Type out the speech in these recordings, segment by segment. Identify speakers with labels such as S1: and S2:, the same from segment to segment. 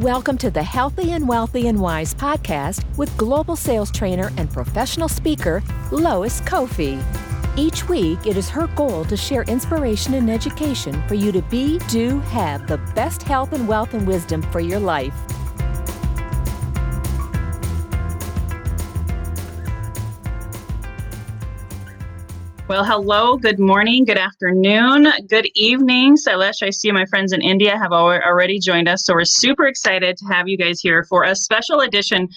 S1: Welcome to the Healthy and Wealthy and Wise podcast with global sales trainer and professional speaker, Lois Kofi. Each week, it is her goal to share inspiration and education for you to be, do, have the best health and wealth and wisdom for your life.
S2: Well, hello, good morning, good afternoon, good evening. Sailesh, I see my friends in India have already joined us. So we're super excited to have you guys here for a special edition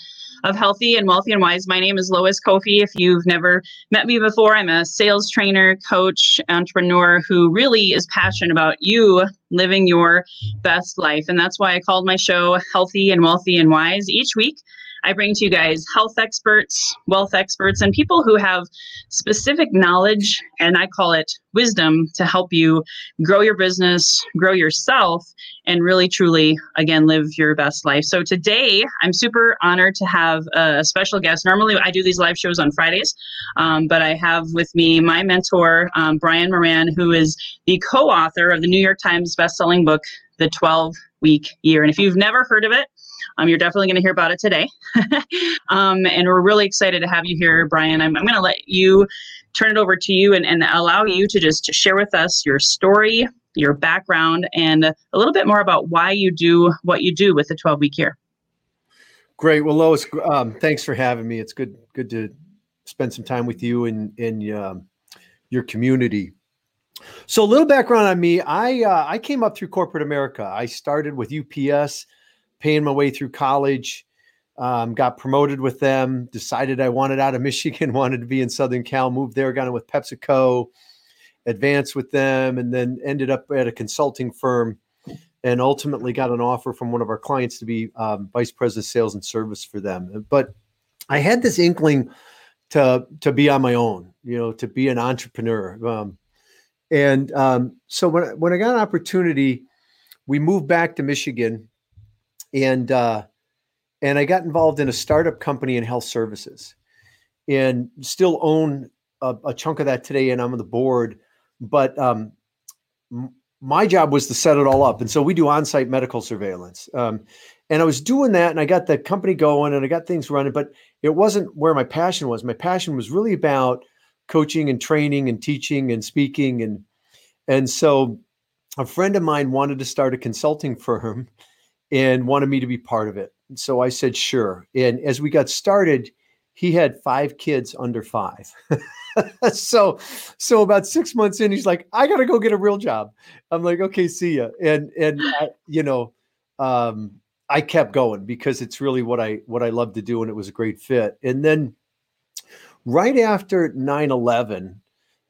S2: of Healthy and Wealthy and Wise. My name is Lois Kofi. If you've never met me before, I'm a sales trainer, coach, entrepreneur who really is passionate about you living your best life. And that's why I called my show Healthy and Wealthy and Wise. Each week, I bring to you guys health experts, wealth experts, and people who have specific knowledge, and I call it wisdom, to help you grow your business, grow yourself, and really truly, again, live your best life. So today, I'm super honored to have a special guest. Normally, I do these live shows on Fridays, um, but I have with me my mentor, um, Brian Moran, who is the co author of the New York Times bestselling book, The 12 Week Year. And if you've never heard of it, um, you're definitely going to hear about it today. um, and we're really excited to have you here, Brian. I'm, I'm going to let you turn it over to you and, and allow you to just share with us your story, your background, and a little bit more about why you do what you do with the 12 week year.
S3: Great. Well, Lois, um, thanks for having me. It's good good to spend some time with you and in um, your community. So, a little background on me. I uh, I came up through corporate America. I started with UPS paying my way through college. Um, got promoted with them. Decided I wanted out of Michigan, wanted to be in Southern Cal. Moved there, got in with PepsiCo, advanced with them, and then ended up at a consulting firm, and ultimately got an offer from one of our clients to be um, vice president sales and service for them. But I had this inkling to to be on my own, you know, to be an entrepreneur. Um, and um, so when when I got an opportunity, we moved back to Michigan and uh, and I got involved in a startup company in health services, and still own a, a chunk of that today, and I'm on the board. But um, m- my job was to set it all up, and so we do on-site medical surveillance. Um, and I was doing that, and I got the company going, and I got things running. But it wasn't where my passion was. My passion was really about coaching and training and teaching and speaking, and and so a friend of mine wanted to start a consulting firm and wanted me to be part of it. So I said, sure. And as we got started, he had five kids under five. so, so about six months in, he's like, I got to go get a real job. I'm like, okay, see ya. And, and, I, you know, um, I kept going because it's really what I, what I love to do. And it was a great fit. And then right after 9 11,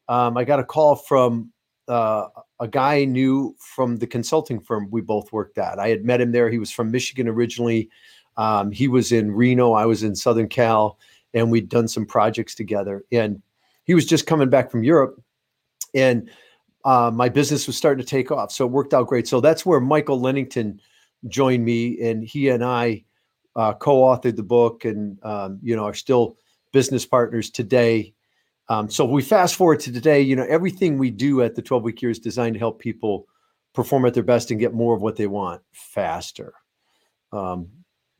S3: um, I got a call from uh, a guy I knew from the consulting firm we both worked at. I had met him there. He was from Michigan originally. Um, he was in Reno. I was in Southern Cal, and we'd done some projects together. And he was just coming back from Europe, and uh, my business was starting to take off. So it worked out great. So that's where Michael Lennington joined me, and he and I uh, co-authored the book, and um, you know are still business partners today. Um, so we fast forward to today, you know, everything we do at the 12 week year is designed to help people perform at their best and get more of what they want faster. Um,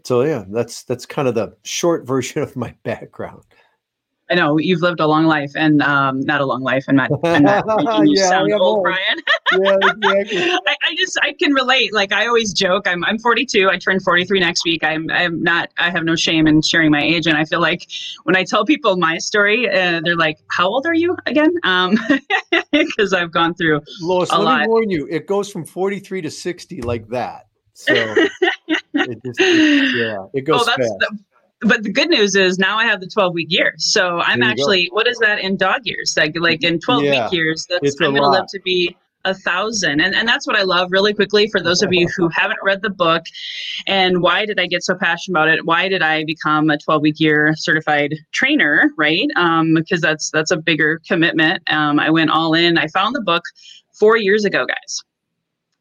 S3: so yeah, that's that's kind of the short version of my background.
S2: I know you've lived a long life, and um, not a long life, and not, and not you yeah, sound old, old, Brian. yeah, exactly. I, I, just I can relate. Like I always joke, I'm I'm 42. I turn 43 next week. I'm I'm not. I have no shame in sharing my age, and I feel like when I tell people my story, uh, they're like, "How old are you again?" Um, because I've gone through
S3: Lois,
S2: a
S3: let
S2: lot.
S3: me warn you, it goes from 43 to 60 like that. So it just, it, yeah, it goes oh, that's, fast. The,
S2: but the good news is now I have the 12 week year. So I'm actually, go. what is that in dog years? Like, like in 12 yeah, week years, that's, I'm going to live to be a thousand. And, and that's what I love really quickly for those of you who haven't read the book. And why did I get so passionate about it? Why did I become a 12 week year certified trainer? Right. Um, because that's, that's a bigger commitment. Um, I went all in. I found the book four years ago, guys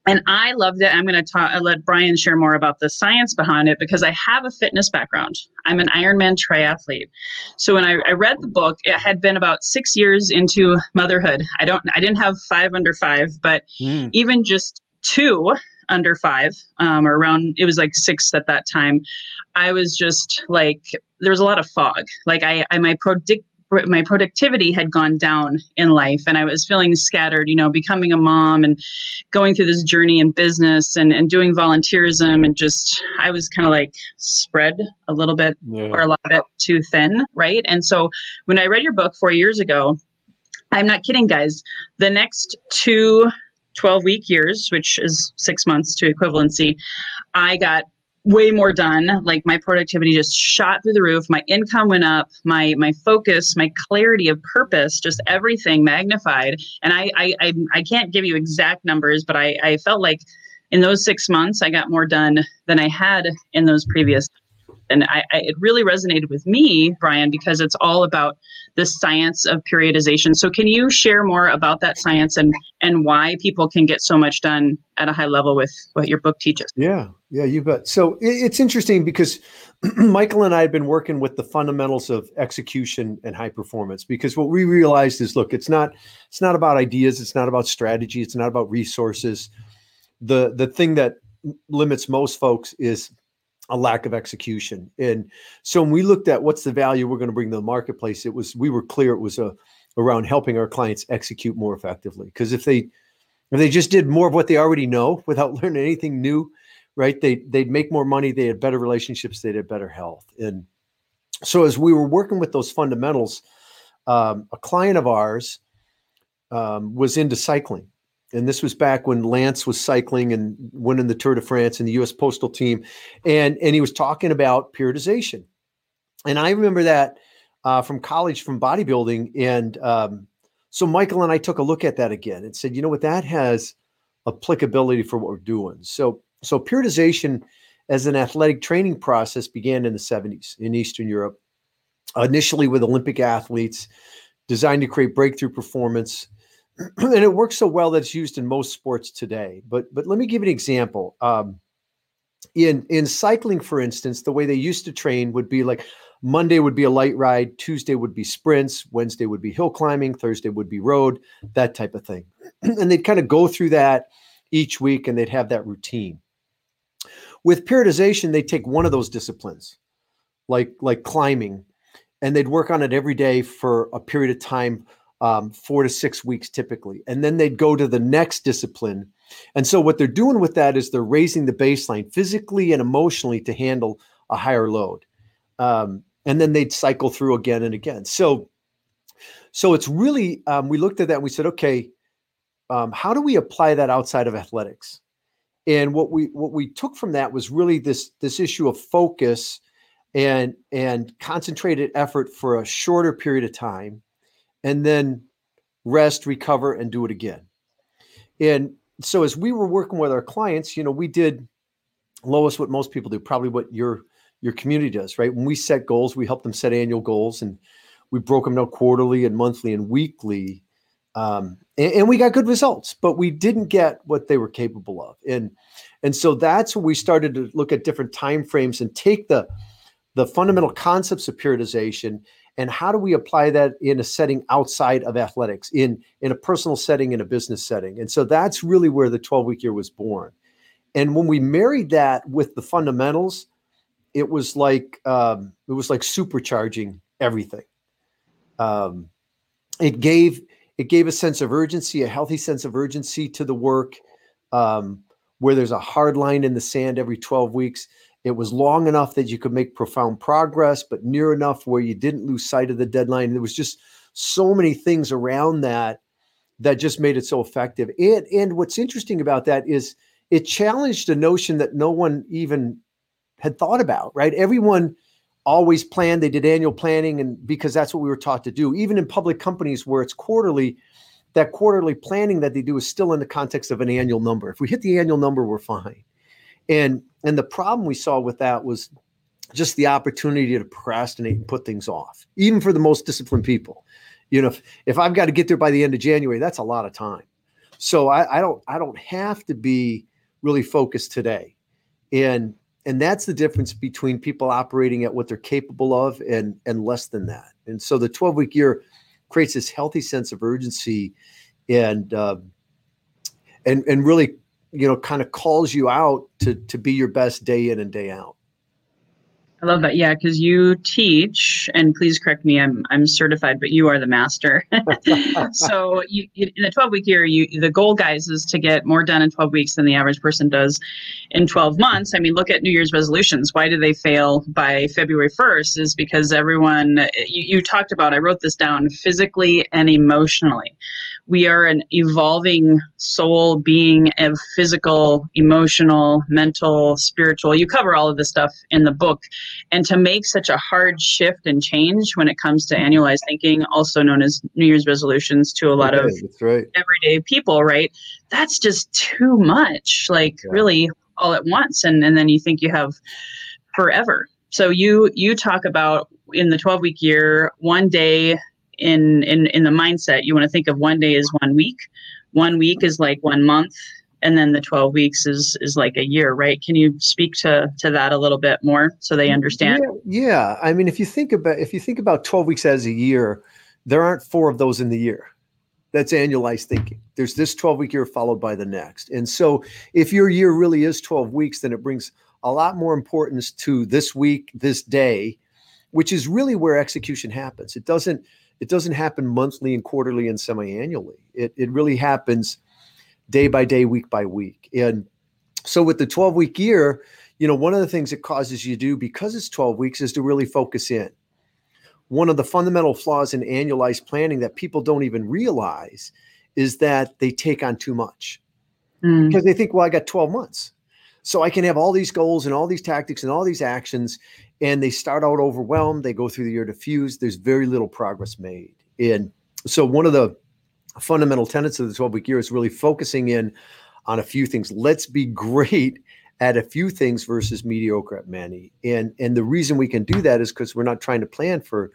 S2: and I loved it. I'm going to talk, let Brian share more about the science behind it because I have a fitness background. I'm an Ironman triathlete. So when I, I, read the book, it had been about six years into motherhood. I don't, I didn't have five under five, but mm. even just two under five um, or around it was like six at that time i was just like there was a lot of fog like i, I my predict my productivity had gone down in life and i was feeling scattered you know becoming a mom and going through this journey in business and, and doing volunteerism and just i was kind of like spread a little bit yeah. or a lot bit too thin right and so when i read your book four years ago i'm not kidding guys the next two 12 week years, which is six months to equivalency, I got way more done. Like my productivity just shot through the roof. My income went up. My my focus, my clarity of purpose, just everything magnified. And I I I, I can't give you exact numbers, but I I felt like in those six months I got more done than I had in those previous and I, I, it really resonated with me brian because it's all about the science of periodization so can you share more about that science and and why people can get so much done at a high level with what your book teaches
S3: yeah yeah you bet so it's interesting because michael and i have been working with the fundamentals of execution and high performance because what we realized is look it's not it's not about ideas it's not about strategy it's not about resources the the thing that limits most folks is a lack of execution. And so when we looked at what's the value we're going to bring to the marketplace, it was we were clear it was a, uh, around helping our clients execute more effectively. Because if they if they just did more of what they already know without learning anything new, right? They they'd make more money, they had better relationships, they'd have better health. And so as we were working with those fundamentals, um, a client of ours um, was into cycling and this was back when Lance was cycling and winning the Tour de France and the U.S. Postal Team, and and he was talking about periodization, and I remember that uh, from college from bodybuilding, and um, so Michael and I took a look at that again and said, you know what, that has applicability for what we're doing. So so periodization as an athletic training process began in the 70s in Eastern Europe, initially with Olympic athletes, designed to create breakthrough performance and it works so well that it's used in most sports today. But but let me give an example. Um, in in cycling, for instance, the way they used to train would be like Monday would be a light ride, Tuesday would be sprints, Wednesday would be hill climbing, Thursday would be road, that type of thing. and they'd kind of go through that each week and they'd have that routine. With periodization, they take one of those disciplines, like like climbing, and they'd work on it every day for a period of time um, four to six weeks typically. And then they'd go to the next discipline. And so what they're doing with that is they're raising the baseline physically and emotionally to handle a higher load. Um, and then they'd cycle through again and again. So, so it's really um, we looked at that and we said, okay, um, how do we apply that outside of athletics? And what we what we took from that was really this this issue of focus and and concentrated effort for a shorter period of time and then rest, recover, and do it again. And so as we were working with our clients, you know, we did Lois what most people do, probably what your your community does, right? When we set goals, we help them set annual goals and we broke them down quarterly and monthly and weekly. Um, and, and, we got good results, but we didn't get what they were capable of. And and so that's when we started to look at different time frames and take the the fundamental concepts of periodization and how do we apply that in a setting outside of athletics in in a personal setting in a business setting. And so that's really where the 12 week year was born. And when we married that with the fundamentals it was like um, it was like supercharging everything. Um, it gave it gave a sense of urgency a healthy sense of urgency to the work um, where there's a hard line in the sand every 12 weeks it was long enough that you could make profound progress, but near enough where you didn't lose sight of the deadline. There was just so many things around that that just made it so effective. And and what's interesting about that is it challenged a notion that no one even had thought about, right? Everyone always planned, they did annual planning, and because that's what we were taught to do, even in public companies where it's quarterly, that quarterly planning that they do is still in the context of an annual number. If we hit the annual number, we're fine. And and the problem we saw with that was just the opportunity to procrastinate and put things off, even for the most disciplined people. You know, if, if I've got to get there by the end of January, that's a lot of time. So I, I don't I don't have to be really focused today. And and that's the difference between people operating at what they're capable of and and less than that. And so the 12 week year creates this healthy sense of urgency and uh, and and really you know, kind of calls you out to to be your best day in and day out.
S2: I love that. Yeah, because you teach, and please correct me. I'm I'm certified, but you are the master. so you, in a 12 week year, you the goal, guys, is to get more done in 12 weeks than the average person does in 12 months. I mean, look at New Year's resolutions. Why do they fail by February 1st? Is because everyone you, you talked about. I wrote this down physically and emotionally we are an evolving soul being of physical, emotional, mental, spiritual. You cover all of this stuff in the book. And to make such a hard shift and change when it comes to annualized thinking, also known as New Year's resolutions to a lot of
S3: right.
S2: everyday people, right? That's just too much, like yeah. really all at once. And, and then you think you have forever. So you you talk about in the 12 week year, one day in in in the mindset. You want to think of one day as one week. One week is like one month and then the 12 weeks is is like a year right? Can you speak to to that a little bit more so they understand?
S3: Yeah, yeah. i mean if you think about if you think about 12 weeks as a year there aren't four of those in the year. That's annualized thinking. There's this 12 week year followed by the next. And so if your year really is 12 weeks then it brings a lot more importance to this week this day which is really where execution happens. It doesn't it doesn't happen monthly and quarterly and semi-annually. It it really happens day by day, week by week. And so with the 12 week year, you know, one of the things it causes you to do because it's 12 weeks is to really focus in. One of the fundamental flaws in annualized planning that people don't even realize is that they take on too much mm. because they think, well, I got 12 months. So I can have all these goals and all these tactics and all these actions and they start out overwhelmed. They go through the year diffused. There's very little progress made. And so, one of the fundamental tenets of the 12 week year is really focusing in on a few things. Let's be great at a few things versus mediocre at many. And and the reason we can do that is because we're not trying to plan for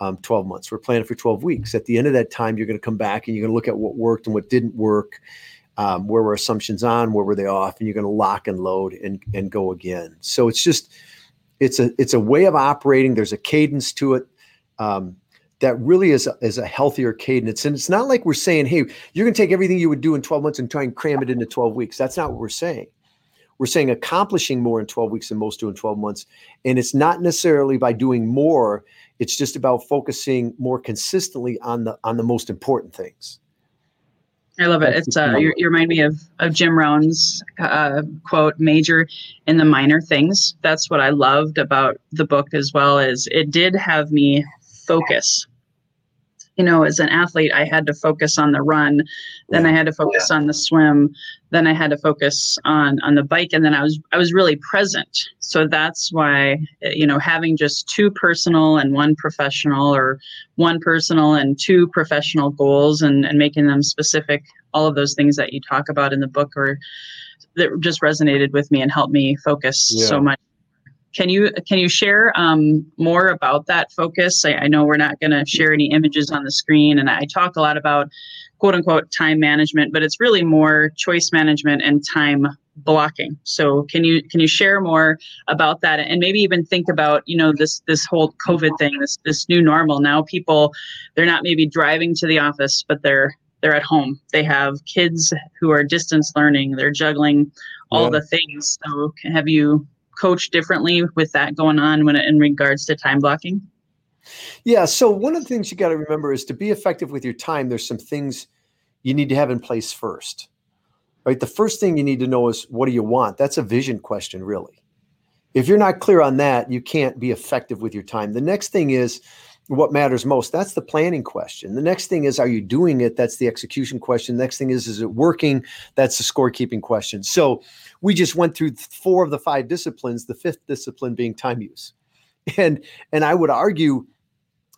S3: um, 12 months. We're planning for 12 weeks. At the end of that time, you're going to come back and you're going to look at what worked and what didn't work. Um, where were assumptions on? Where were they off? And you're going to lock and load and and go again. So it's just it's a it's a way of operating. There's a cadence to it um, that really is a, is a healthier cadence. And it's not like we're saying, hey, you're going to take everything you would do in 12 months and try and cram it into 12 weeks. That's not what we're saying. We're saying accomplishing more in 12 weeks than most do in 12 months. And it's not necessarily by doing more. It's just about focusing more consistently on the on the most important things.
S2: I love it. it's uh, you, you, remind me of of Jim Rohn's uh, quote: "Major in the minor things." That's what I loved about the book as well. As it did have me focus you know, as an athlete, I had to focus on the run, then. I had to focus yeah. on the swim, then I had to focus on on the bike, and then I was I was really present. So that's why eh, you know having just two personal and one professional, or one personal and two professional goals, and and making them specific, all of those things that you talk about in the book, or that just resonated with me and helped me focus yeah. so much can you can you share um, more about that focus? I, I know we're not going to share any images on the screen, and I talk a lot about quote unquote time management, but it's really more choice management and time blocking. So can you can you share more about that and maybe even think about you know this this whole COVID thing, this this new normal. Now people they're not maybe driving to the office, but they're they're at home. They have kids who are distance learning. They're juggling all yeah. the things. So have you coach differently with that going on when in regards to time blocking?
S3: Yeah. So one of the things you got to remember is to be effective with your time. There's some things you need to have in place first. Right. The first thing you need to know is what do you want? That's a vision question, really. If you're not clear on that, you can't be effective with your time. The next thing is what matters most. That's the planning question. The next thing is, are you doing it? That's the execution question. The next thing is, is it working? That's the scorekeeping question. So we just went through four of the five disciplines, the fifth discipline being time use. And and I would argue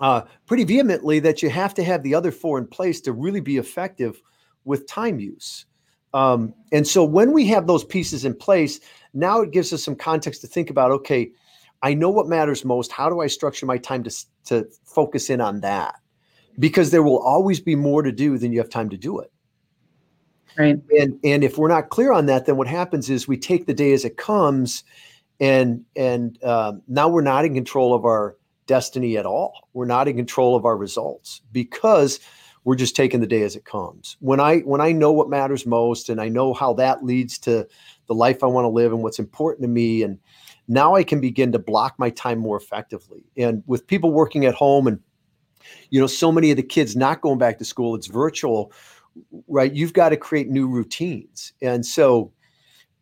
S3: uh, pretty vehemently that you have to have the other four in place to really be effective with time use. Um, and so when we have those pieces in place, now it gives us some context to think about. Okay, I know what matters most. How do I structure my time to to focus in on that? Because there will always be more to do than you have time to do it.
S2: Right.
S3: And and if we're not clear on that, then what happens is we take the day as it comes, and and um, now we're not in control of our destiny at all. We're not in control of our results because we're just taking the day as it comes. When I when I know what matters most and I know how that leads to the life I want to live and what's important to me and now I can begin to block my time more effectively. And with people working at home and you know so many of the kids not going back to school it's virtual right? You've got to create new routines. And so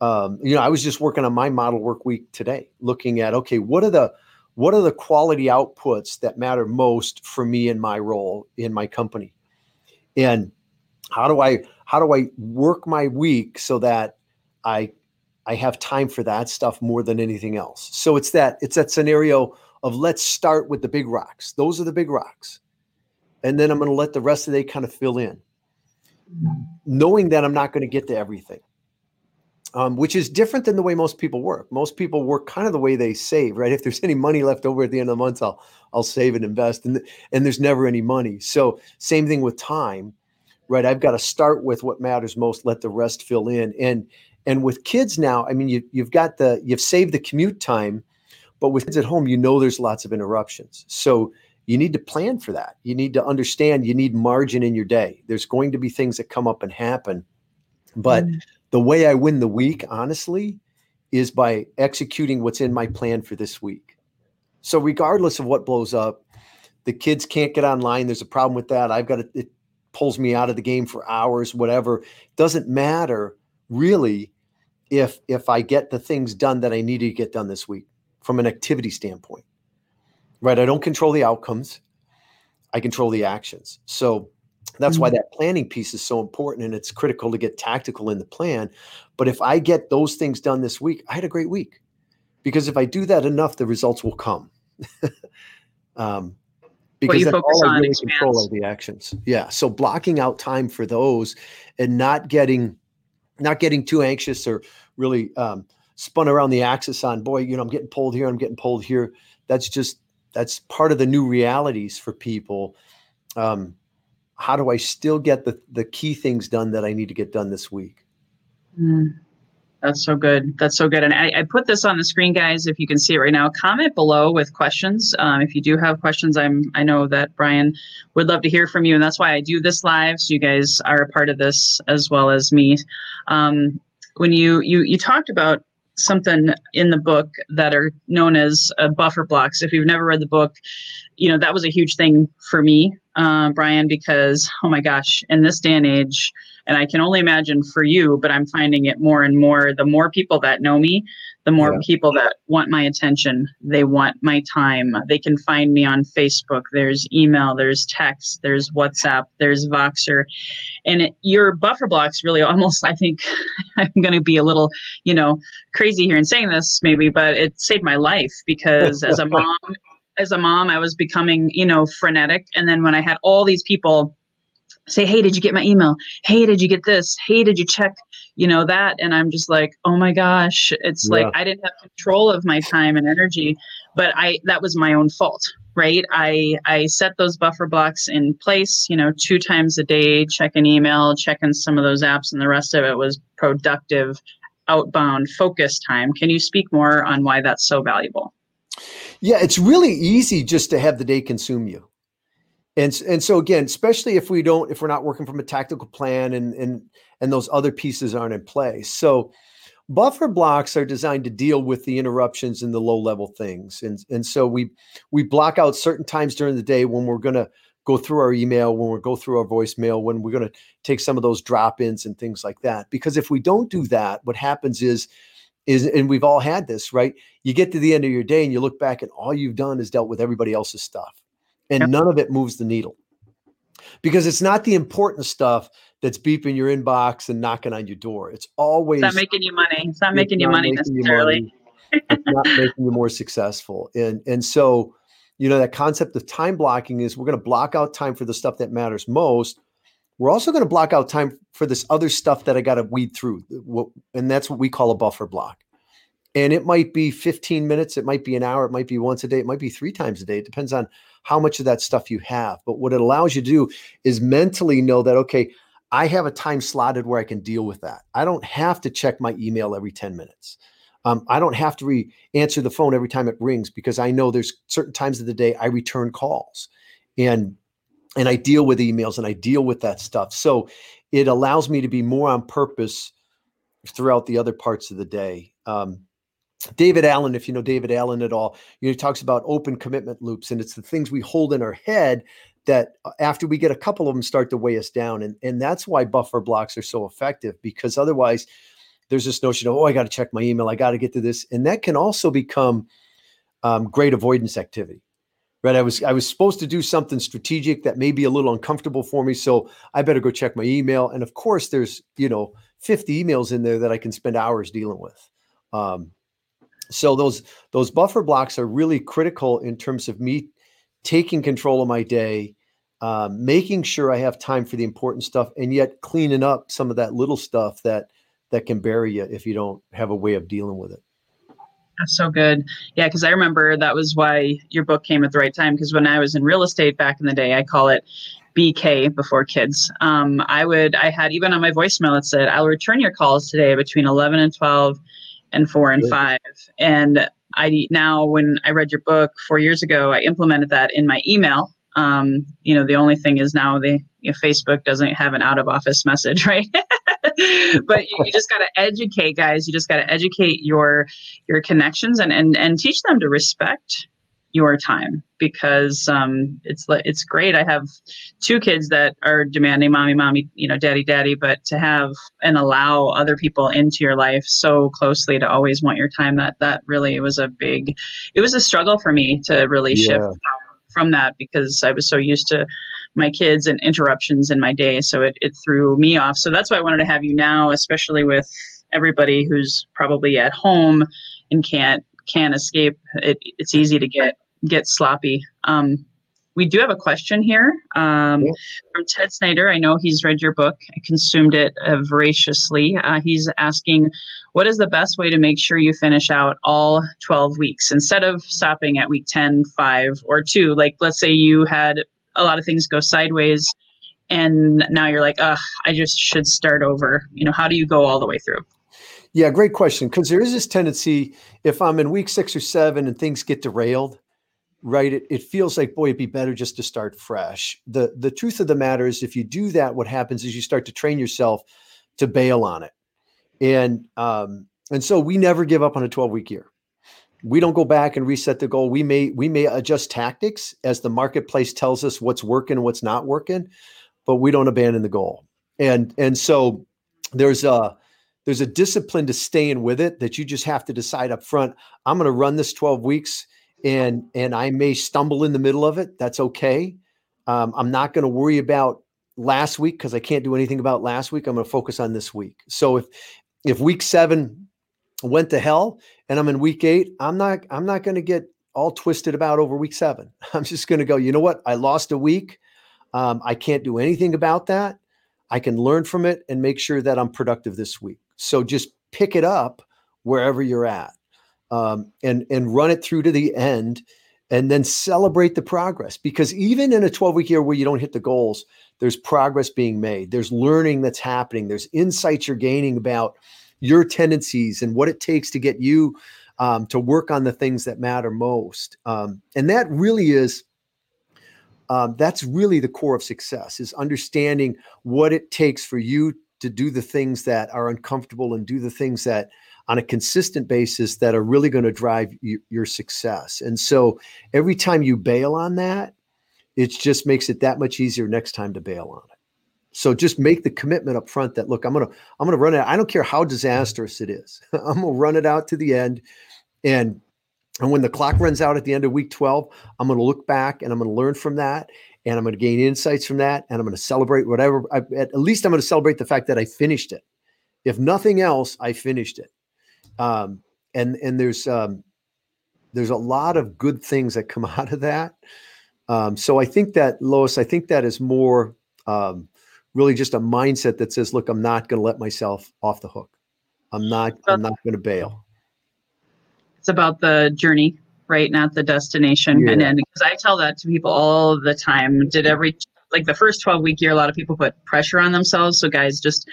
S3: um, you know i was just working on my model work week today looking at okay what are the what are the quality outputs that matter most for me in my role in my company? And how do i how do i work my week so that i i have time for that stuff more than anything else so it's that it's that scenario of let's start with the big rocks those are the big rocks and then i'm going to let the rest of the day kind of fill in knowing that i'm not going to get to everything um, which is different than the way most people work. Most people work kind of the way they save, right? If there's any money left over at the end of the month, I'll I'll save and invest, and and there's never any money. So same thing with time, right? I've got to start with what matters most, let the rest fill in, and and with kids now, I mean, you you've got the you've saved the commute time, but with kids at home, you know there's lots of interruptions. So you need to plan for that. You need to understand you need margin in your day. There's going to be things that come up and happen, but mm the way I win the week, honestly, is by executing what's in my plan for this week. So, regardless of what blows up, the kids can't get online. There's a problem with that. I've got to, it pulls me out of the game for hours, whatever. Doesn't matter really if if I get the things done that I need to get done this week from an activity standpoint. Right? I don't control the outcomes. I control the actions. So that's mm-hmm. why that planning piece is so important and it's critical to get tactical in the plan. But if I get those things done this week, I had a great week. Because if I do that enough, the results will come. um, because
S2: well, all I really
S3: control are the actions. Yeah. So blocking out time for those and not getting not getting too anxious or really um, spun around the axis on boy, you know, I'm getting pulled here, I'm getting pulled here. That's just that's part of the new realities for people. Um, how do I still get the the key things done that I need to get done this week?
S2: Mm, that's so good. That's so good. And I, I, put this on the screen, guys. If you can see it right now, comment below with questions. Um, if you do have questions, I'm I know that Brian would love to hear from you, and that's why I do this live, so you guys are a part of this as well as me. Um, when you you you talked about something in the book that are known as uh, buffer blocks. If you've never read the book, you know that was a huge thing for me uh, Brian, because oh my gosh, in this day and age, and I can only imagine for you, but I'm finding it more and more. The more people that know me, the more yeah. people that want my attention. They want my time. They can find me on Facebook. There's email, there's text, there's WhatsApp, there's Voxer. And it, your buffer blocks really almost, I think, I'm going to be a little, you know, crazy here in saying this maybe, but it saved my life because as a mom, as a mom, I was becoming, you know, frenetic. And then when I had all these people say, Hey, did you get my email? Hey, did you get this? Hey, did you check, you know, that? And I'm just like, oh my gosh, it's yeah. like I didn't have control of my time and energy, but I that was my own fault. Right. I I set those buffer blocks in place, you know, two times a day, check an email, checking some of those apps, and the rest of it was productive, outbound, focus time. Can you speak more on why that's so valuable?
S3: Yeah, it's really easy just to have the day consume you. And and so again, especially if we don't if we're not working from a tactical plan and and and those other pieces aren't in place. So buffer blocks are designed to deal with the interruptions and the low level things. And and so we we block out certain times during the day when we're going to go through our email, when we go through our voicemail, when we're going to take some of those drop-ins and things like that. Because if we don't do that, what happens is is and we've all had this right you get to the end of your day and you look back and all you've done is dealt with everybody else's stuff and yep. none of it moves the needle because it's not the important stuff that's beeping your inbox and knocking on your door it's always
S2: it's not making you money it's not it's making you money necessarily you money.
S3: it's not making you more successful and and so you know that concept of time blocking is we're going to block out time for the stuff that matters most we're also going to block out time for this other stuff that I got to weed through. And that's what we call a buffer block. And it might be 15 minutes, it might be an hour, it might be once a day, it might be three times a day. It depends on how much of that stuff you have. But what it allows you to do is mentally know that, okay, I have a time slotted where I can deal with that. I don't have to check my email every 10 minutes. Um, I don't have to re- answer the phone every time it rings because I know there's certain times of the day I return calls. And and I deal with emails and I deal with that stuff. So it allows me to be more on purpose throughout the other parts of the day. Um, David Allen, if you know David Allen at all, you know, he talks about open commitment loops, and it's the things we hold in our head that uh, after we get a couple of them start to weigh us down. And, and that's why buffer blocks are so effective because otherwise there's this notion of, oh, I got to check my email, I got to get to this. And that can also become um, great avoidance activity. Right. I was I was supposed to do something strategic that may be a little uncomfortable for me. So I better go check my email. And of course, there's, you know, 50 emails in there that I can spend hours dealing with. Um, so those those buffer blocks are really critical in terms of me taking control of my day, um, making sure I have time for the important stuff, and yet cleaning up some of that little stuff that that can bury you if you don't have a way of dealing with it.
S2: That's so good. Yeah, because I remember that was why your book came at the right time. Because when I was in real estate back in the day, I call it BK before kids. Um, I would, I had even on my voicemail, it said, I'll return your calls today between 11 and 12 and four and five. And I now, when I read your book four years ago, I implemented that in my email. Um, you know, the only thing is now the you know, Facebook doesn't have an out of office message, right? but you, you just got to educate guys. You just got to educate your your connections and and and teach them to respect your time because um, it's it's great. I have two kids that are demanding mommy, mommy, you know, daddy, daddy. But to have and allow other people into your life so closely to always want your time that that really was a big. It was a struggle for me to really yeah. shift from that because I was so used to my kids and interruptions in my day. So it, it threw me off. So that's why I wanted to have you now, especially with everybody who's probably at home and can't can't escape. It, it's easy to get get sloppy. Um, we do have a question here um, yeah. from Ted Snyder. I know he's read your book, I consumed it uh, voraciously. Uh, he's asking, what is the best way to make sure you finish out all 12 weeks instead of stopping at week 10, 5, or 2? Like, let's say you had a lot of things go sideways and now you're like, uh, I just should start over. You know, how do you go all the way through?
S3: Yeah, great question. Because there is this tendency, if I'm in week six or seven and things get derailed, right? It, it feels like boy it'd be better just to start fresh. The the truth of the matter is if you do that what happens is you start to train yourself to bail on it. And um and so we never give up on a 12 week year. We don't go back and reset the goal. We may we may adjust tactics as the marketplace tells us what's working and what's not working but we don't abandon the goal. And and so there's a there's a discipline to staying with it that you just have to decide up front i'm going to run this 12 weeks and and I may stumble in the middle of it. That's okay. Um, I'm not going to worry about last week because I can't do anything about last week. I'm going to focus on this week. So if if week seven went to hell and I'm in week eight, I'm not I'm not going to get all twisted about over week seven. I'm just going to go. You know what? I lost a week. Um, I can't do anything about that. I can learn from it and make sure that I'm productive this week. So just pick it up wherever you're at um, and and run it through to the end and then celebrate the progress. Because even in a 12 week year where you don't hit the goals there's progress being made. There's learning that's happening. There's insights you're gaining about your tendencies and what it takes to get you um, to work on the things that matter most. Um, and that really is um, that's really the core of success is understanding what it takes for you to do the things that are uncomfortable and do the things that on a consistent basis that are really going to drive you, your success. And so every time you bail on that, it just makes it that much easier next time to bail on it. So just make the commitment up front that look, I'm gonna I'm gonna run it. I don't care how disastrous it is. I'm gonna run it out to the end. And and when the clock runs out at the end of week 12, I'm gonna look back and I'm gonna learn from that and I'm gonna gain insights from that and I'm gonna celebrate whatever I, at least I'm gonna celebrate the fact that I finished it. If nothing else, I finished it um, and and there's um, there's a lot of good things that come out of that. Um, so I think that Lois, I think that is more um, really just a mindset that says, look, I'm not going to let myself off the hook. I'm not. I'm not going to bail.
S2: It's about the journey, right? Not the destination. Yeah. And then because I tell that to people all the time. Did every like the first 12 week year, a lot of people put pressure on themselves. So, guys, just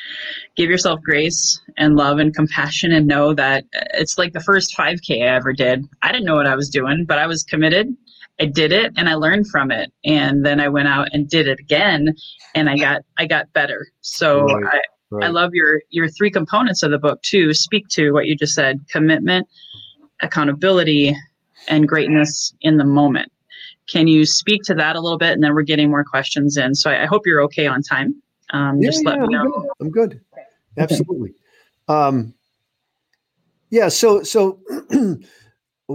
S2: give yourself grace and love and compassion and know that uh, it's like the first 5K I ever did. I didn't know what I was doing, but I was committed I did it and I learned from it. And then I went out and did it again and I got I got better. So right, I, right. I love your your three components of the book too. Speak to what you just said, commitment, accountability, and greatness in the moment. Can you speak to that a little bit? And then we're getting more questions in. So I, I hope you're okay on time. Um,
S3: yeah, just let yeah, me know. I'm good. I'm good. Absolutely. Um, yeah. So so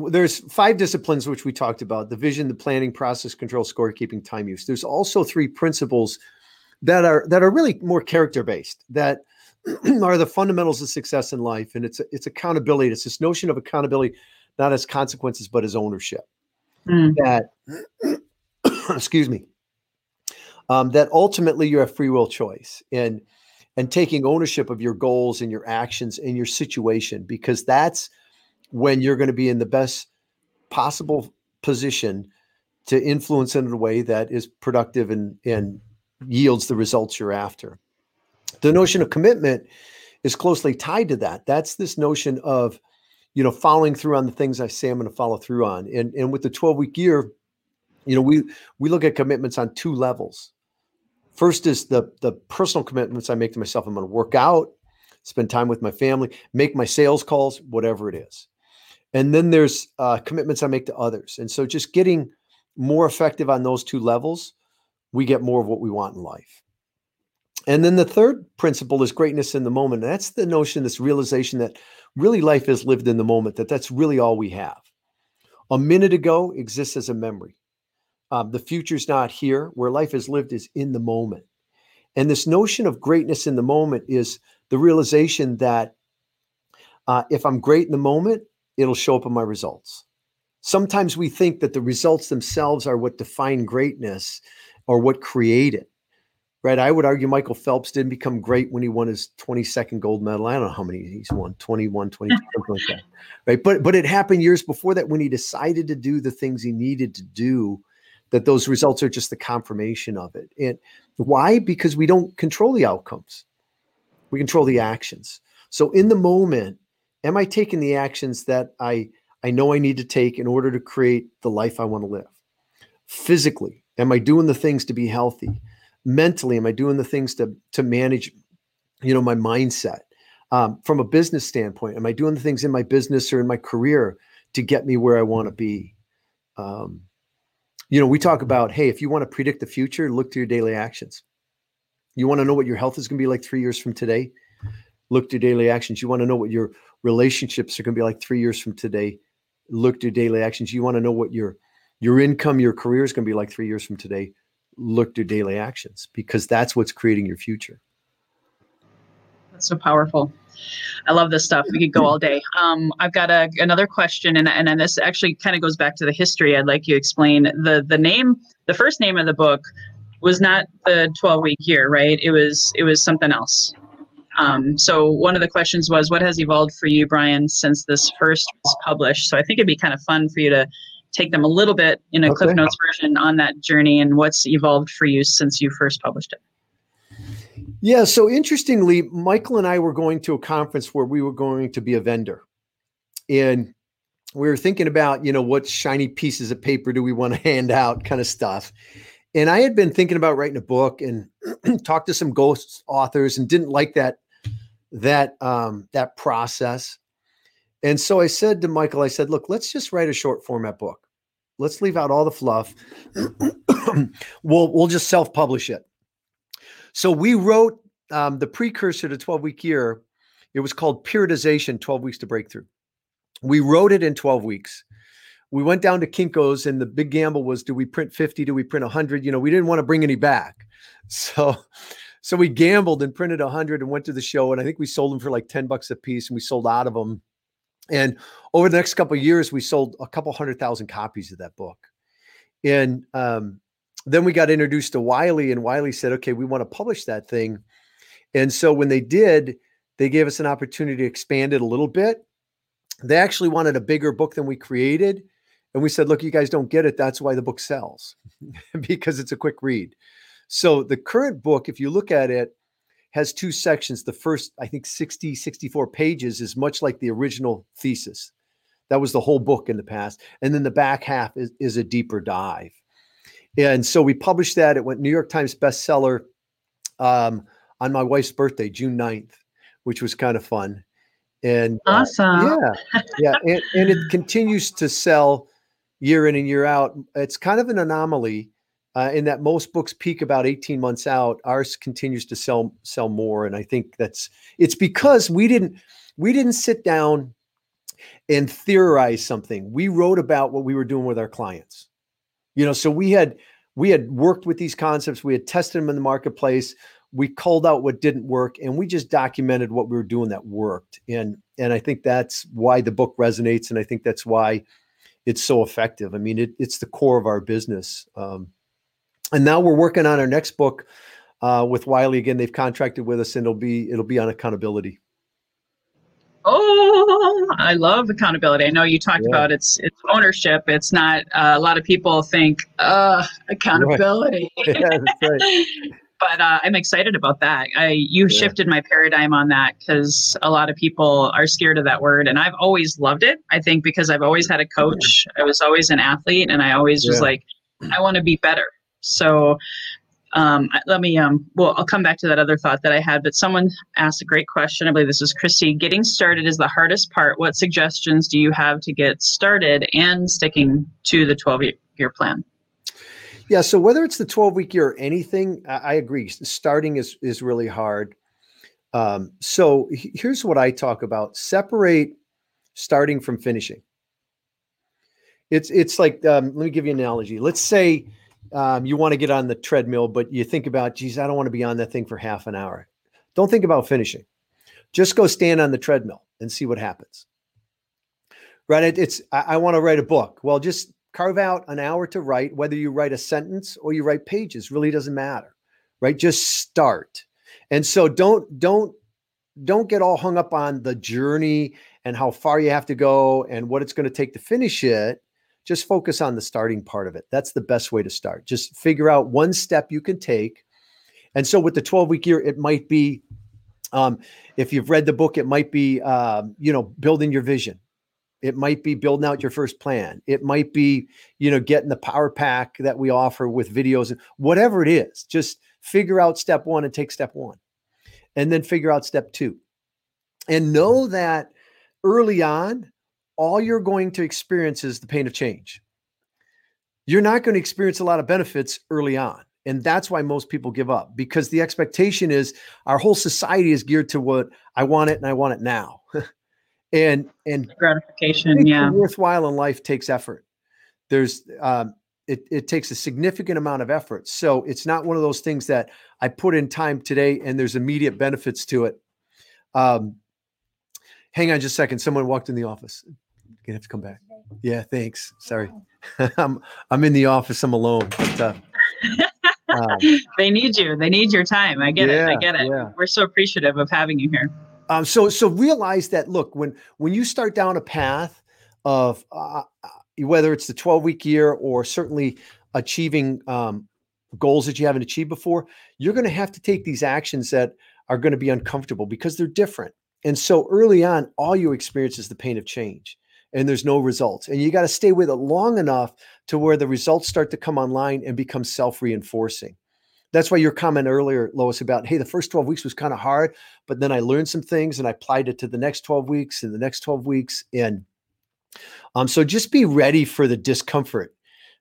S3: there's five disciplines which we talked about: the vision, the planning, process control, scorekeeping, time use. There's also three principles that are that are really more character based that are the fundamentals of success in life, and it's it's accountability. It's this notion of accountability, not as consequences but as ownership. Mm. That excuse me. Um, that ultimately you have free will choice and and taking ownership of your goals and your actions and your situation because that's when you're going to be in the best possible position to influence in a way that is productive and and yields the results you're after. The notion of commitment is closely tied to that. That's this notion of, you know, following through on the things I say I'm going to follow through on. And and with the 12 week year, you know, we we look at commitments on two levels. First is the the personal commitments I make to myself. I'm going to work out, spend time with my family, make my sales calls, whatever it is. And then there's uh, commitments I make to others. And so just getting more effective on those two levels, we get more of what we want in life. And then the third principle is greatness in the moment. And that's the notion, this realization that really life is lived in the moment, that that's really all we have. A minute ago exists as a memory. Um, the future's not here. Where life is lived is in the moment. And this notion of greatness in the moment is the realization that uh, if I'm great in the moment, it'll show up in my results. Sometimes we think that the results themselves are what define greatness or what create it. Right. I would argue Michael Phelps didn't become great when he won his 22nd gold medal. I don't know how many he's won, 21, 22, something like that. Right. But but it happened years before that when he decided to do the things he needed to do, that those results are just the confirmation of it. And why? Because we don't control the outcomes. We control the actions. So in the moment, am I taking the actions that I I know I need to take in order to create the life I want to live? Physically, am I doing the things to be healthy? Mentally, am I doing the things to to manage, you know, my mindset? Um, from a business standpoint, am I doing the things in my business or in my career to get me where I want to be? Um, you know, we talk about, hey, if you want to predict the future, look to your daily actions. You want to know what your health is going to be like three years from today? Look to daily actions. You want to know what your relationships are going to be like three years from today? Look to daily actions. You want to know what your your income, your career is going to be like three years from today? Look to daily actions because that's what's creating your future.
S2: That's so powerful. I love this stuff. We could go all day. Um, I've got a, another question, and, and, and this actually kind of goes back to the history. I'd like you to explain the the name. The first name of the book was not the 12 week year, right? It was it was something else. Um, so one of the questions was, what has evolved for you, Brian, since this first was published? So I think it'd be kind of fun for you to take them a little bit in a okay. Cliff Notes version on that journey and what's evolved for you since you first published it.
S3: Yeah. So interestingly, Michael and I were going to a conference where we were going to be a vendor. And we were thinking about, you know, what shiny pieces of paper do we want to hand out kind of stuff. And I had been thinking about writing a book and talked to some ghost authors and didn't like that that um that process. And so I said to Michael, I said, look, let's just write a short format book. Let's leave out all the fluff. we'll we'll just self-publish it. So we wrote um, the precursor to 12 week year. It was called Periodization 12 Weeks to Breakthrough. We wrote it in 12 weeks. We went down to Kinko's, and the big gamble was do we print 50? Do we print 100? You know, we didn't want to bring any back. So, so we gambled and printed 100 and went to the show. And I think we sold them for like 10 bucks a piece, and we sold out of them. And over the next couple years, we sold a couple hundred thousand copies of that book. And um, then we got introduced to Wiley, and Wiley said, okay, we want to publish that thing. And so when they did, they gave us an opportunity to expand it a little bit. They actually wanted a bigger book than we created. And we said, look, you guys don't get it. That's why the book sells, because it's a quick read. So the current book, if you look at it, has two sections. The first, I think, 60, 64 pages is much like the original thesis. That was the whole book in the past. And then the back half is, is a deeper dive. And so we published that. It went New York Times bestseller um, on my wife's birthday, June 9th, which was kind of fun. And
S2: uh, awesome.
S3: Uh, yeah. Yeah. and, and it continues to sell year in and year out. It's kind of an anomaly uh, in that most books peak about 18 months out. Ours continues to sell sell more. And I think that's it's because we didn't we didn't sit down and theorize something. We wrote about what we were doing with our clients. You know, so we had we had worked with these concepts, we had tested them in the marketplace, we called out what didn't work, and we just documented what we were doing that worked. And and I think that's why the book resonates, and I think that's why it's so effective. I mean, it, it's the core of our business. Um, and now we're working on our next book uh, with Wiley again. They've contracted with us, and it'll be it'll be on accountability.
S2: Oh, I love accountability. I know you talked yeah. about it's it's ownership. It's not uh, a lot of people think uh, accountability. Right. Yeah, right. but uh, I'm excited about that. I you yeah. shifted my paradigm on that because a lot of people are scared of that word, and I've always loved it. I think because I've always had a coach. I was always an athlete, and I always was like, I want to be better. So um, let me, um, well, I'll come back to that other thought that I had, but someone asked a great question. I believe this is Christy. Getting started is the hardest part. What suggestions do you have to get started and sticking to the 12 year plan?
S3: Yeah. So whether it's the 12 week year or anything, I, agree. Starting is, is really hard. Um, so here's what I talk about separate starting from finishing. It's, it's like, um, let me give you an analogy. Let's say, um, you want to get on the treadmill, but you think about, geez, I don't want to be on that thing for half an hour. Don't think about finishing. Just go stand on the treadmill and see what happens. Right? It, it's I, I want to write a book. Well, just carve out an hour to write. Whether you write a sentence or you write pages, really doesn't matter. Right? Just start. And so don't don't don't get all hung up on the journey and how far you have to go and what it's going to take to finish it just focus on the starting part of it. That's the best way to start. Just figure out one step you can take. And so with the 12 week year, it might be, um, if you've read the book, it might be, um, you know, building your vision. It might be building out your first plan. It might be, you know, getting the power pack that we offer with videos and whatever it is. Just figure out step one and take step one, and then figure out step two. And know that early on, all you're going to experience is the pain of change. You're not going to experience a lot of benefits early on. And that's why most people give up because the expectation is our whole society is geared to what I want it and I want it now. and and
S2: gratification, yeah.
S3: Worthwhile in life takes effort. There's um, it, it takes a significant amount of effort. So it's not one of those things that I put in time today and there's immediate benefits to it. Um, hang on just a second. Someone walked in the office gonna have to come back. Yeah, thanks. Sorry, I'm I'm in the office. I'm alone. But, uh,
S2: um, they need you. They need your time. I get yeah, it. I get it. Yeah. We're so appreciative of having you here.
S3: Um, so so realize that. Look, when when you start down a path of uh, uh whether it's the 12 week year or certainly achieving um, goals that you haven't achieved before, you're going to have to take these actions that are going to be uncomfortable because they're different. And so early on, all you experience is the pain of change and there's no results. And you got to stay with it long enough to where the results start to come online and become self reinforcing. That's why your comment earlier, Lois, about hey, the first 12 weeks was kind of hard, but then I learned some things and I applied it to the next 12 weeks and the next 12 weeks. And um, so just be ready for the discomfort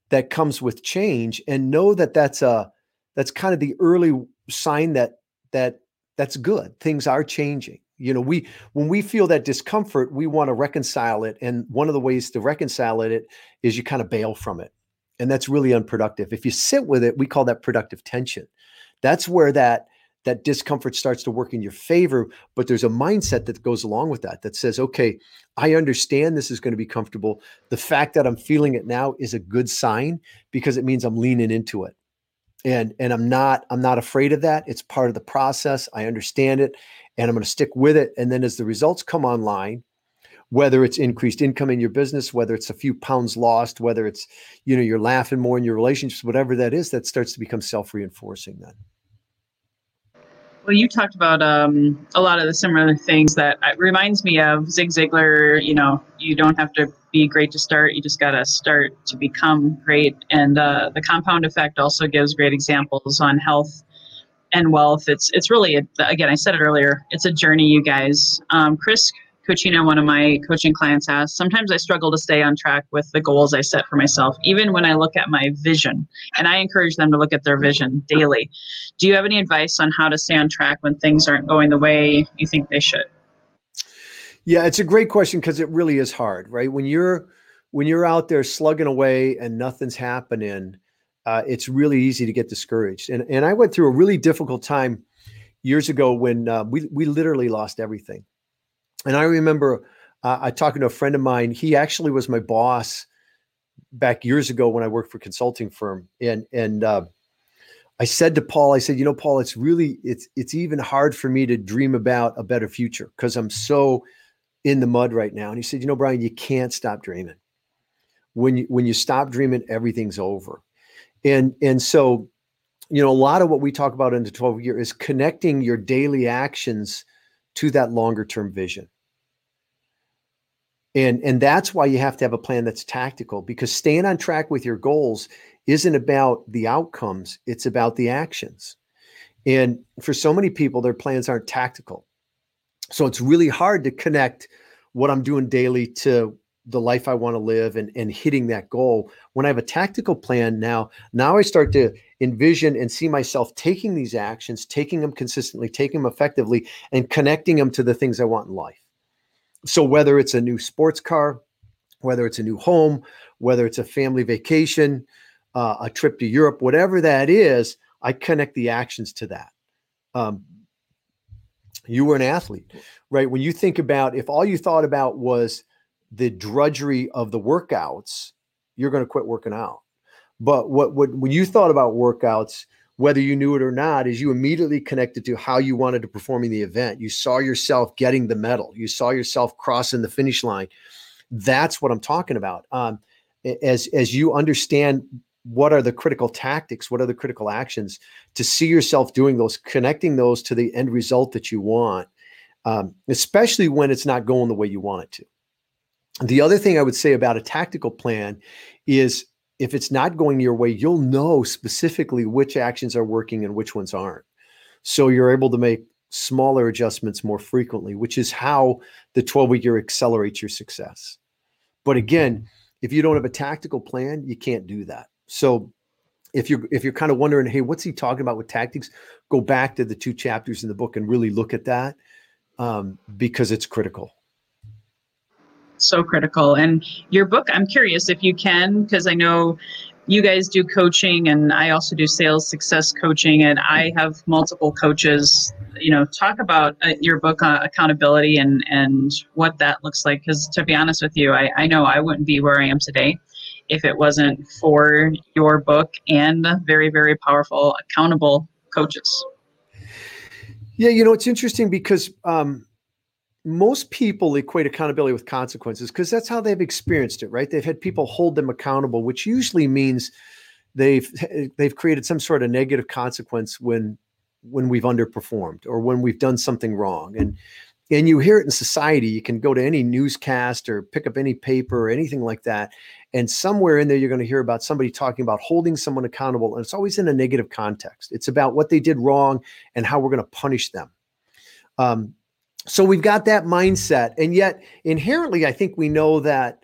S3: that comes with change and know that that's a that's kind of the early sign that that that's good. Things are changing you know we when we feel that discomfort we want to reconcile it and one of the ways to reconcile it is you kind of bail from it and that's really unproductive. If you sit with it we call that productive tension. That's where that that discomfort starts to work in your favor but there's a mindset that goes along with that that says okay i understand this is going to be comfortable. The fact that i'm feeling it now is a good sign because it means i'm leaning into it. And and i'm not i'm not afraid of that. It's part of the process. I understand it and I'm going to stick with it. And then as the results come online, whether it's increased income in your business, whether it's a few pounds lost, whether it's, you know, you're laughing more in your relationships, whatever that is, that starts to become self-reinforcing then.
S2: Well, you talked about um, a lot of the similar things that uh, reminds me of Zig Ziglar. You know, you don't have to be great to start; you just got to start to become great. And uh, the compound effect also gives great examples on health and wealth. It's it's really a, again, I said it earlier. It's a journey, you guys. Um, Chris Cucina, one of my coaching clients, asked, sometimes I struggle to stay on track with the goals I set for myself, even when I look at my vision. And I encourage them to look at their vision daily. Do you have any advice on how to stay on track when things aren't going the way you think they should?
S3: Yeah, it's a great question because it really is hard, right? When you're when you're out there slugging away and nothing's happening, uh, it's really easy to get discouraged. And and I went through a really difficult time years ago when uh, we we literally lost everything. And I remember uh, I talking to a friend of mine. He actually was my boss back years ago when I worked for a consulting firm. And and uh, I said to Paul, I said, you know, Paul, it's really it's it's even hard for me to dream about a better future because I'm so in the mud right now. And he said, you know, Brian, you can't stop dreaming. When you when you stop dreaming, everything's over. And and so, you know, a lot of what we talk about in the 12 year is connecting your daily actions to that longer term vision. And and that's why you have to have a plan that's tactical because staying on track with your goals isn't about the outcomes it's about the actions. And for so many people their plans aren't tactical. So it's really hard to connect what i'm doing daily to the life i want to live and, and hitting that goal when i have a tactical plan now now i start to envision and see myself taking these actions taking them consistently taking them effectively and connecting them to the things i want in life so whether it's a new sports car, whether it's a new home, whether it's a family vacation, uh, a trip to Europe, whatever that is, I connect the actions to that. Um, you were an athlete, right? When you think about if all you thought about was the drudgery of the workouts, you're going to quit working out. But what, what when you thought about workouts, whether you knew it or not, is you immediately connected to how you wanted to perform in the event. You saw yourself getting the medal. You saw yourself crossing the finish line. That's what I'm talking about. Um, as as you understand what are the critical tactics, what are the critical actions to see yourself doing those, connecting those to the end result that you want, um, especially when it's not going the way you want it to. The other thing I would say about a tactical plan is if it's not going your way, you'll know specifically which actions are working and which ones aren't. So you're able to make smaller adjustments more frequently, which is how the 12 week year accelerates your success. But again, if you don't have a tactical plan, you can't do that. So if you're if you're kind of wondering, hey, what's he talking about with tactics? Go back to the two chapters in the book and really look at that um, because it's critical
S2: so critical. And your book, I'm curious if you can, because I know you guys do coaching and I also do sales success coaching, and I have multiple coaches. You know, talk about uh, your book uh, accountability and and what that looks like. Because to be honest with you, I, I know I wouldn't be where I am today if it wasn't for your book and very very powerful accountable coaches.
S3: Yeah, you know it's interesting because um, most people equate accountability with consequences because that's how they've experienced it, right? They've had people hold them accountable, which usually means they've they've created some sort of negative consequence when when we've underperformed or when we've done something wrong. And and you hear it in society. You can go to any newscast or pick up any paper or anything like that. And somewhere in there, you're going to hear about somebody talking about holding someone accountable. And it's always in a negative context. It's about what they did wrong and how we're going to punish them. Um, so we've got that mindset and yet inherently i think we know that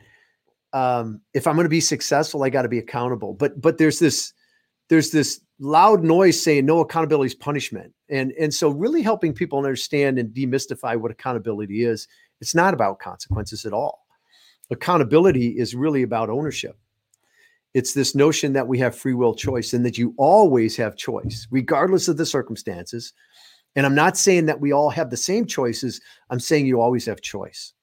S3: um, if i'm going to be successful i got to be accountable. But but there's this there's this loud noise saying no accountability is punishment. And and so really helping people understand and demystify what accountability is it's not about consequences at all. Accountability is really about ownership. It's this notion that we have free will choice and that you always have choice regardless of the circumstances and I'm not saying that we all have the same choices. I'm saying you always have choice.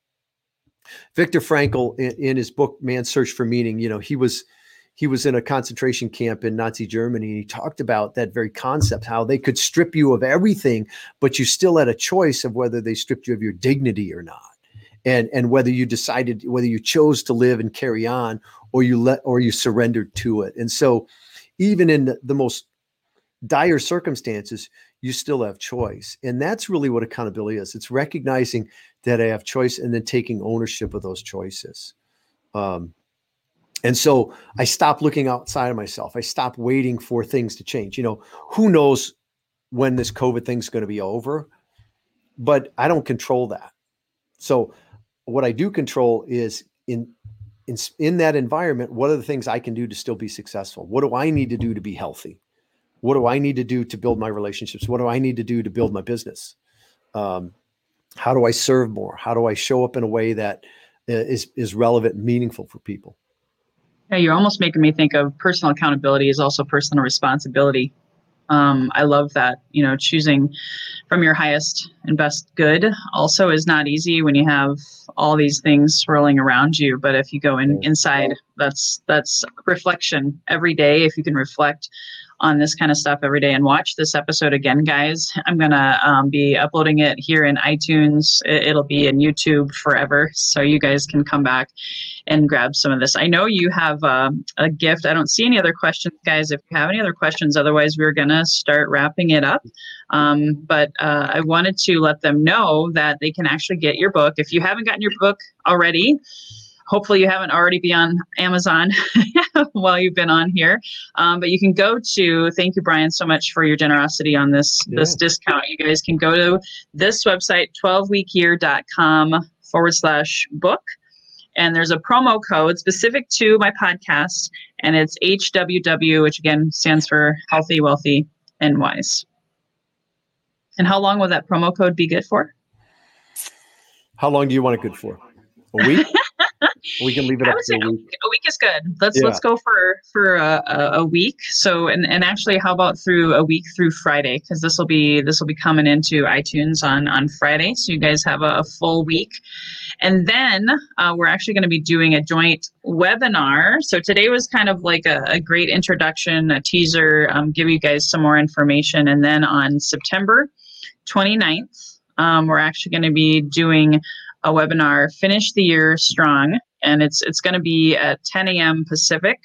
S3: Viktor Frankl, in, in, his book Man's Search for Meaning, you know, he was he was in a concentration camp in Nazi Germany, and he talked about that very concept, how they could strip you of everything, but you still had a choice of whether they stripped you of your dignity or not, and and whether you decided whether you chose to live and carry on, or you let or you surrendered to it. And so, even in the, the most dire circumstances, you still have choice. And that's really what accountability is. It's recognizing that I have choice and then taking ownership of those choices. Um, and so I stopped looking outside of myself. I stopped waiting for things to change. You know, who knows when this COVID thing's going to be over, but I don't control that. So what I do control is in in in that environment, what are the things I can do to still be successful? What do I need to do to be healthy? What do I need to do to build my relationships? What do I need to do to build my business? Um, how do I serve more? How do I show up in a way that uh, is is relevant and meaningful for people?
S2: Yeah, you're almost making me think of personal accountability is also personal responsibility. Um, I love that. You know, choosing from your highest and best good also is not easy when you have all these things swirling around you. But if you go in inside, that's that's reflection every day. If you can reflect on this kind of stuff every day and watch this episode again, guys. I'm going to um, be uploading it here in iTunes. It'll be in YouTube forever. So you guys can come back and grab some of this. I know you have uh, a gift. I don't see any other questions, guys. If you have any other questions, otherwise, we're going to start wrapping it up. Um, but uh, I wanted to let them know that they can actually get your book. If you haven't gotten your book already, hopefully you haven't already been on Amazon while you've been on here. Um, but you can go to thank you, Brian, so much for your generosity on this yeah. this discount. You guys can go to this website, 12weekyear.com forward slash book. And there's a promo code specific to my podcast, and it's HWW, which again stands for healthy, wealthy, and wise. And how long will that promo code be good for?
S3: How long do you want it good for? A week? we can leave it I up to a week.
S2: A week is good. Let's yeah. let's go for for a, a, week. So and and actually, how about through a week through Friday? Because this will be this will be coming into iTunes on on Friday. So you guys have a, a full week. And then uh, we're actually going to be doing a joint webinar. So today was kind of like a, a great introduction, a teaser, um, give you guys some more information. And then on September 29th, um, we're actually going to be doing a webinar, Finish the Year Strong, and it's it's going to be at 10 a.m. Pacific,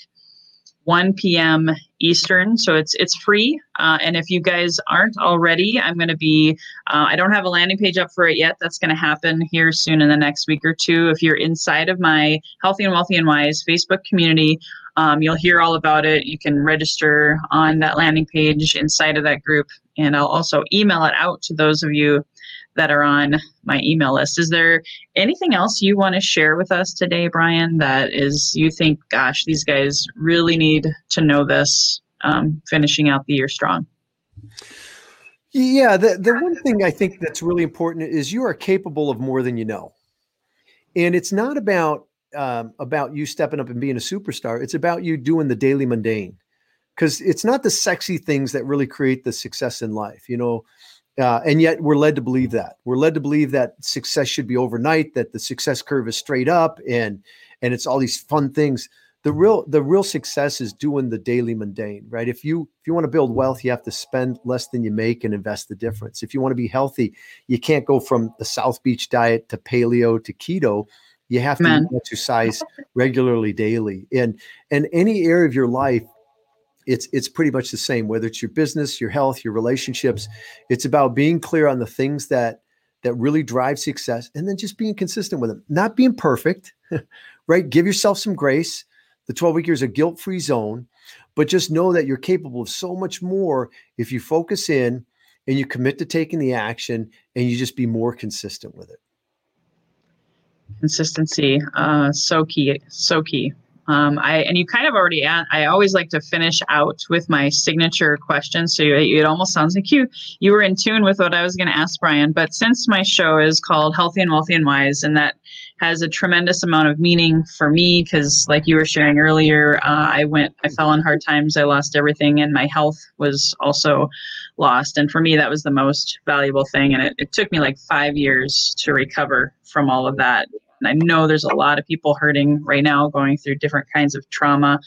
S2: 1 p.m. Eastern. So it's it's free. Uh, and if you guys aren't already, I'm going to be. Uh, I don't have a landing page up for it yet. That's going to happen here soon in the next week or two. If you're inside of my Healthy and Wealthy and Wise Facebook community. Um, you'll hear all about it. You can register on that landing page inside of that group, and I'll also email it out to those of you that are on my email list. Is there anything else you want to share with us today, Brian, that is you think, gosh, these guys really need to know this um, finishing out the year strong?
S3: Yeah, the, the one thing I think that's really important is you are capable of more than you know. And it's not about um, about you stepping up and being a superstar. It's about you doing the daily mundane because it's not the sexy things that really create the success in life. You know, uh, and yet we're led to believe that we're led to believe that success should be overnight, that the success curve is straight up, and and it's all these fun things. The real the real success is doing the daily mundane, right? If you if you want to build wealth, you have to spend less than you make and invest the difference. If you want to be healthy, you can't go from the South Beach diet to paleo to keto. You have to Man. exercise regularly daily. And and any area of your life it's it's pretty much the same whether it's your business your health your relationships. It's about being clear on the things that that really drive success and then just being consistent with them. Not being perfect right? Give yourself some grace. The 12 week year is a guilt-free zone but just know that you're capable of so much more if you focus in and you commit to taking the action and you just be more consistent with it.
S2: Consistency uh so key so key um, I and you kind of already. I always like to finish out with my signature question, so it almost sounds like you you were in tune with what I was going to ask Brian. But since my show is called Healthy and Wealthy and Wise, and that has a tremendous amount of meaning for me, because like you were sharing earlier, uh, I went, I fell on hard times, I lost everything, and my health was also lost. And for me, that was the most valuable thing, and it, it took me like five years to recover from all of that and I know there's a lot of people hurting right now, going through different kinds of trauma.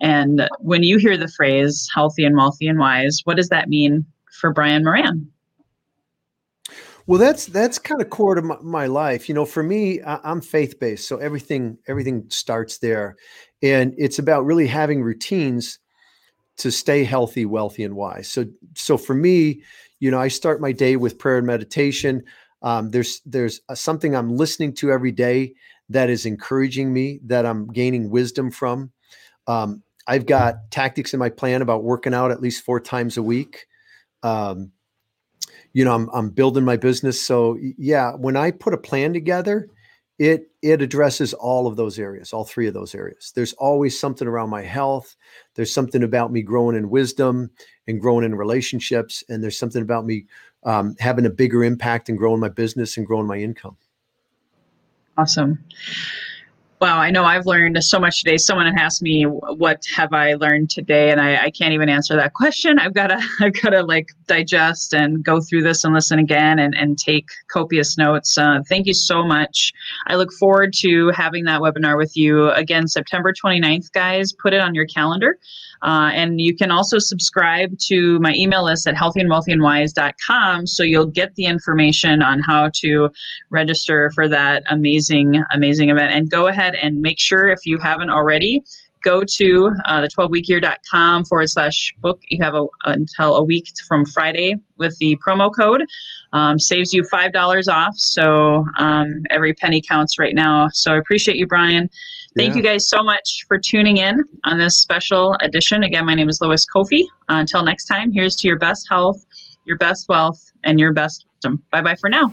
S2: And when you hear the phrase healthy and wealthy and wise, what does that mean for Brian Moran?
S3: Well, that's that's kind of core to my, my life. You know, for me, I, I'm faith based, so everything everything starts there, and it's about really having routines to stay healthy, wealthy, and wise. So, so for me, you know, I start my day with prayer and meditation. Um, there's there's a, something I'm listening to every day that is encouraging me, that I'm gaining wisdom from. Um, I've got tactics in my plan about working out at least four times a week. Um, you know, I'm I'm building my business. So yeah, when I put a plan together, it it addresses all of those areas, all three of those areas. There's always something around my health. There's something about me growing in wisdom and growing in relationships, and there's something about me um, having a bigger impact and growing my business and growing my income.
S2: Awesome. Wow, I know I've learned so much today. Someone asked me, "What have I learned today?" And I, I can't even answer that question. I've got to, I've got to like digest and go through this and listen again and, and take copious notes. Uh, thank you so much. I look forward to having that webinar with you again, September 29th, guys. Put it on your calendar. Uh, and you can also subscribe to my email list at healthyandwealthyandwise.com so you'll get the information on how to register for that amazing, amazing event. And go ahead and make sure if you haven't already, go to uh, the 12weekyear.com forward slash book. You have a, until a week from Friday with the promo code. Um, saves you $5 off. So um, every penny counts right now. So I appreciate you, Brian. Thank yeah. you guys so much for tuning in on this special edition. Again, my name is Lois Kofi. Uh, until next time, here's to your best health, your best wealth, and your best wisdom. Bye bye for now.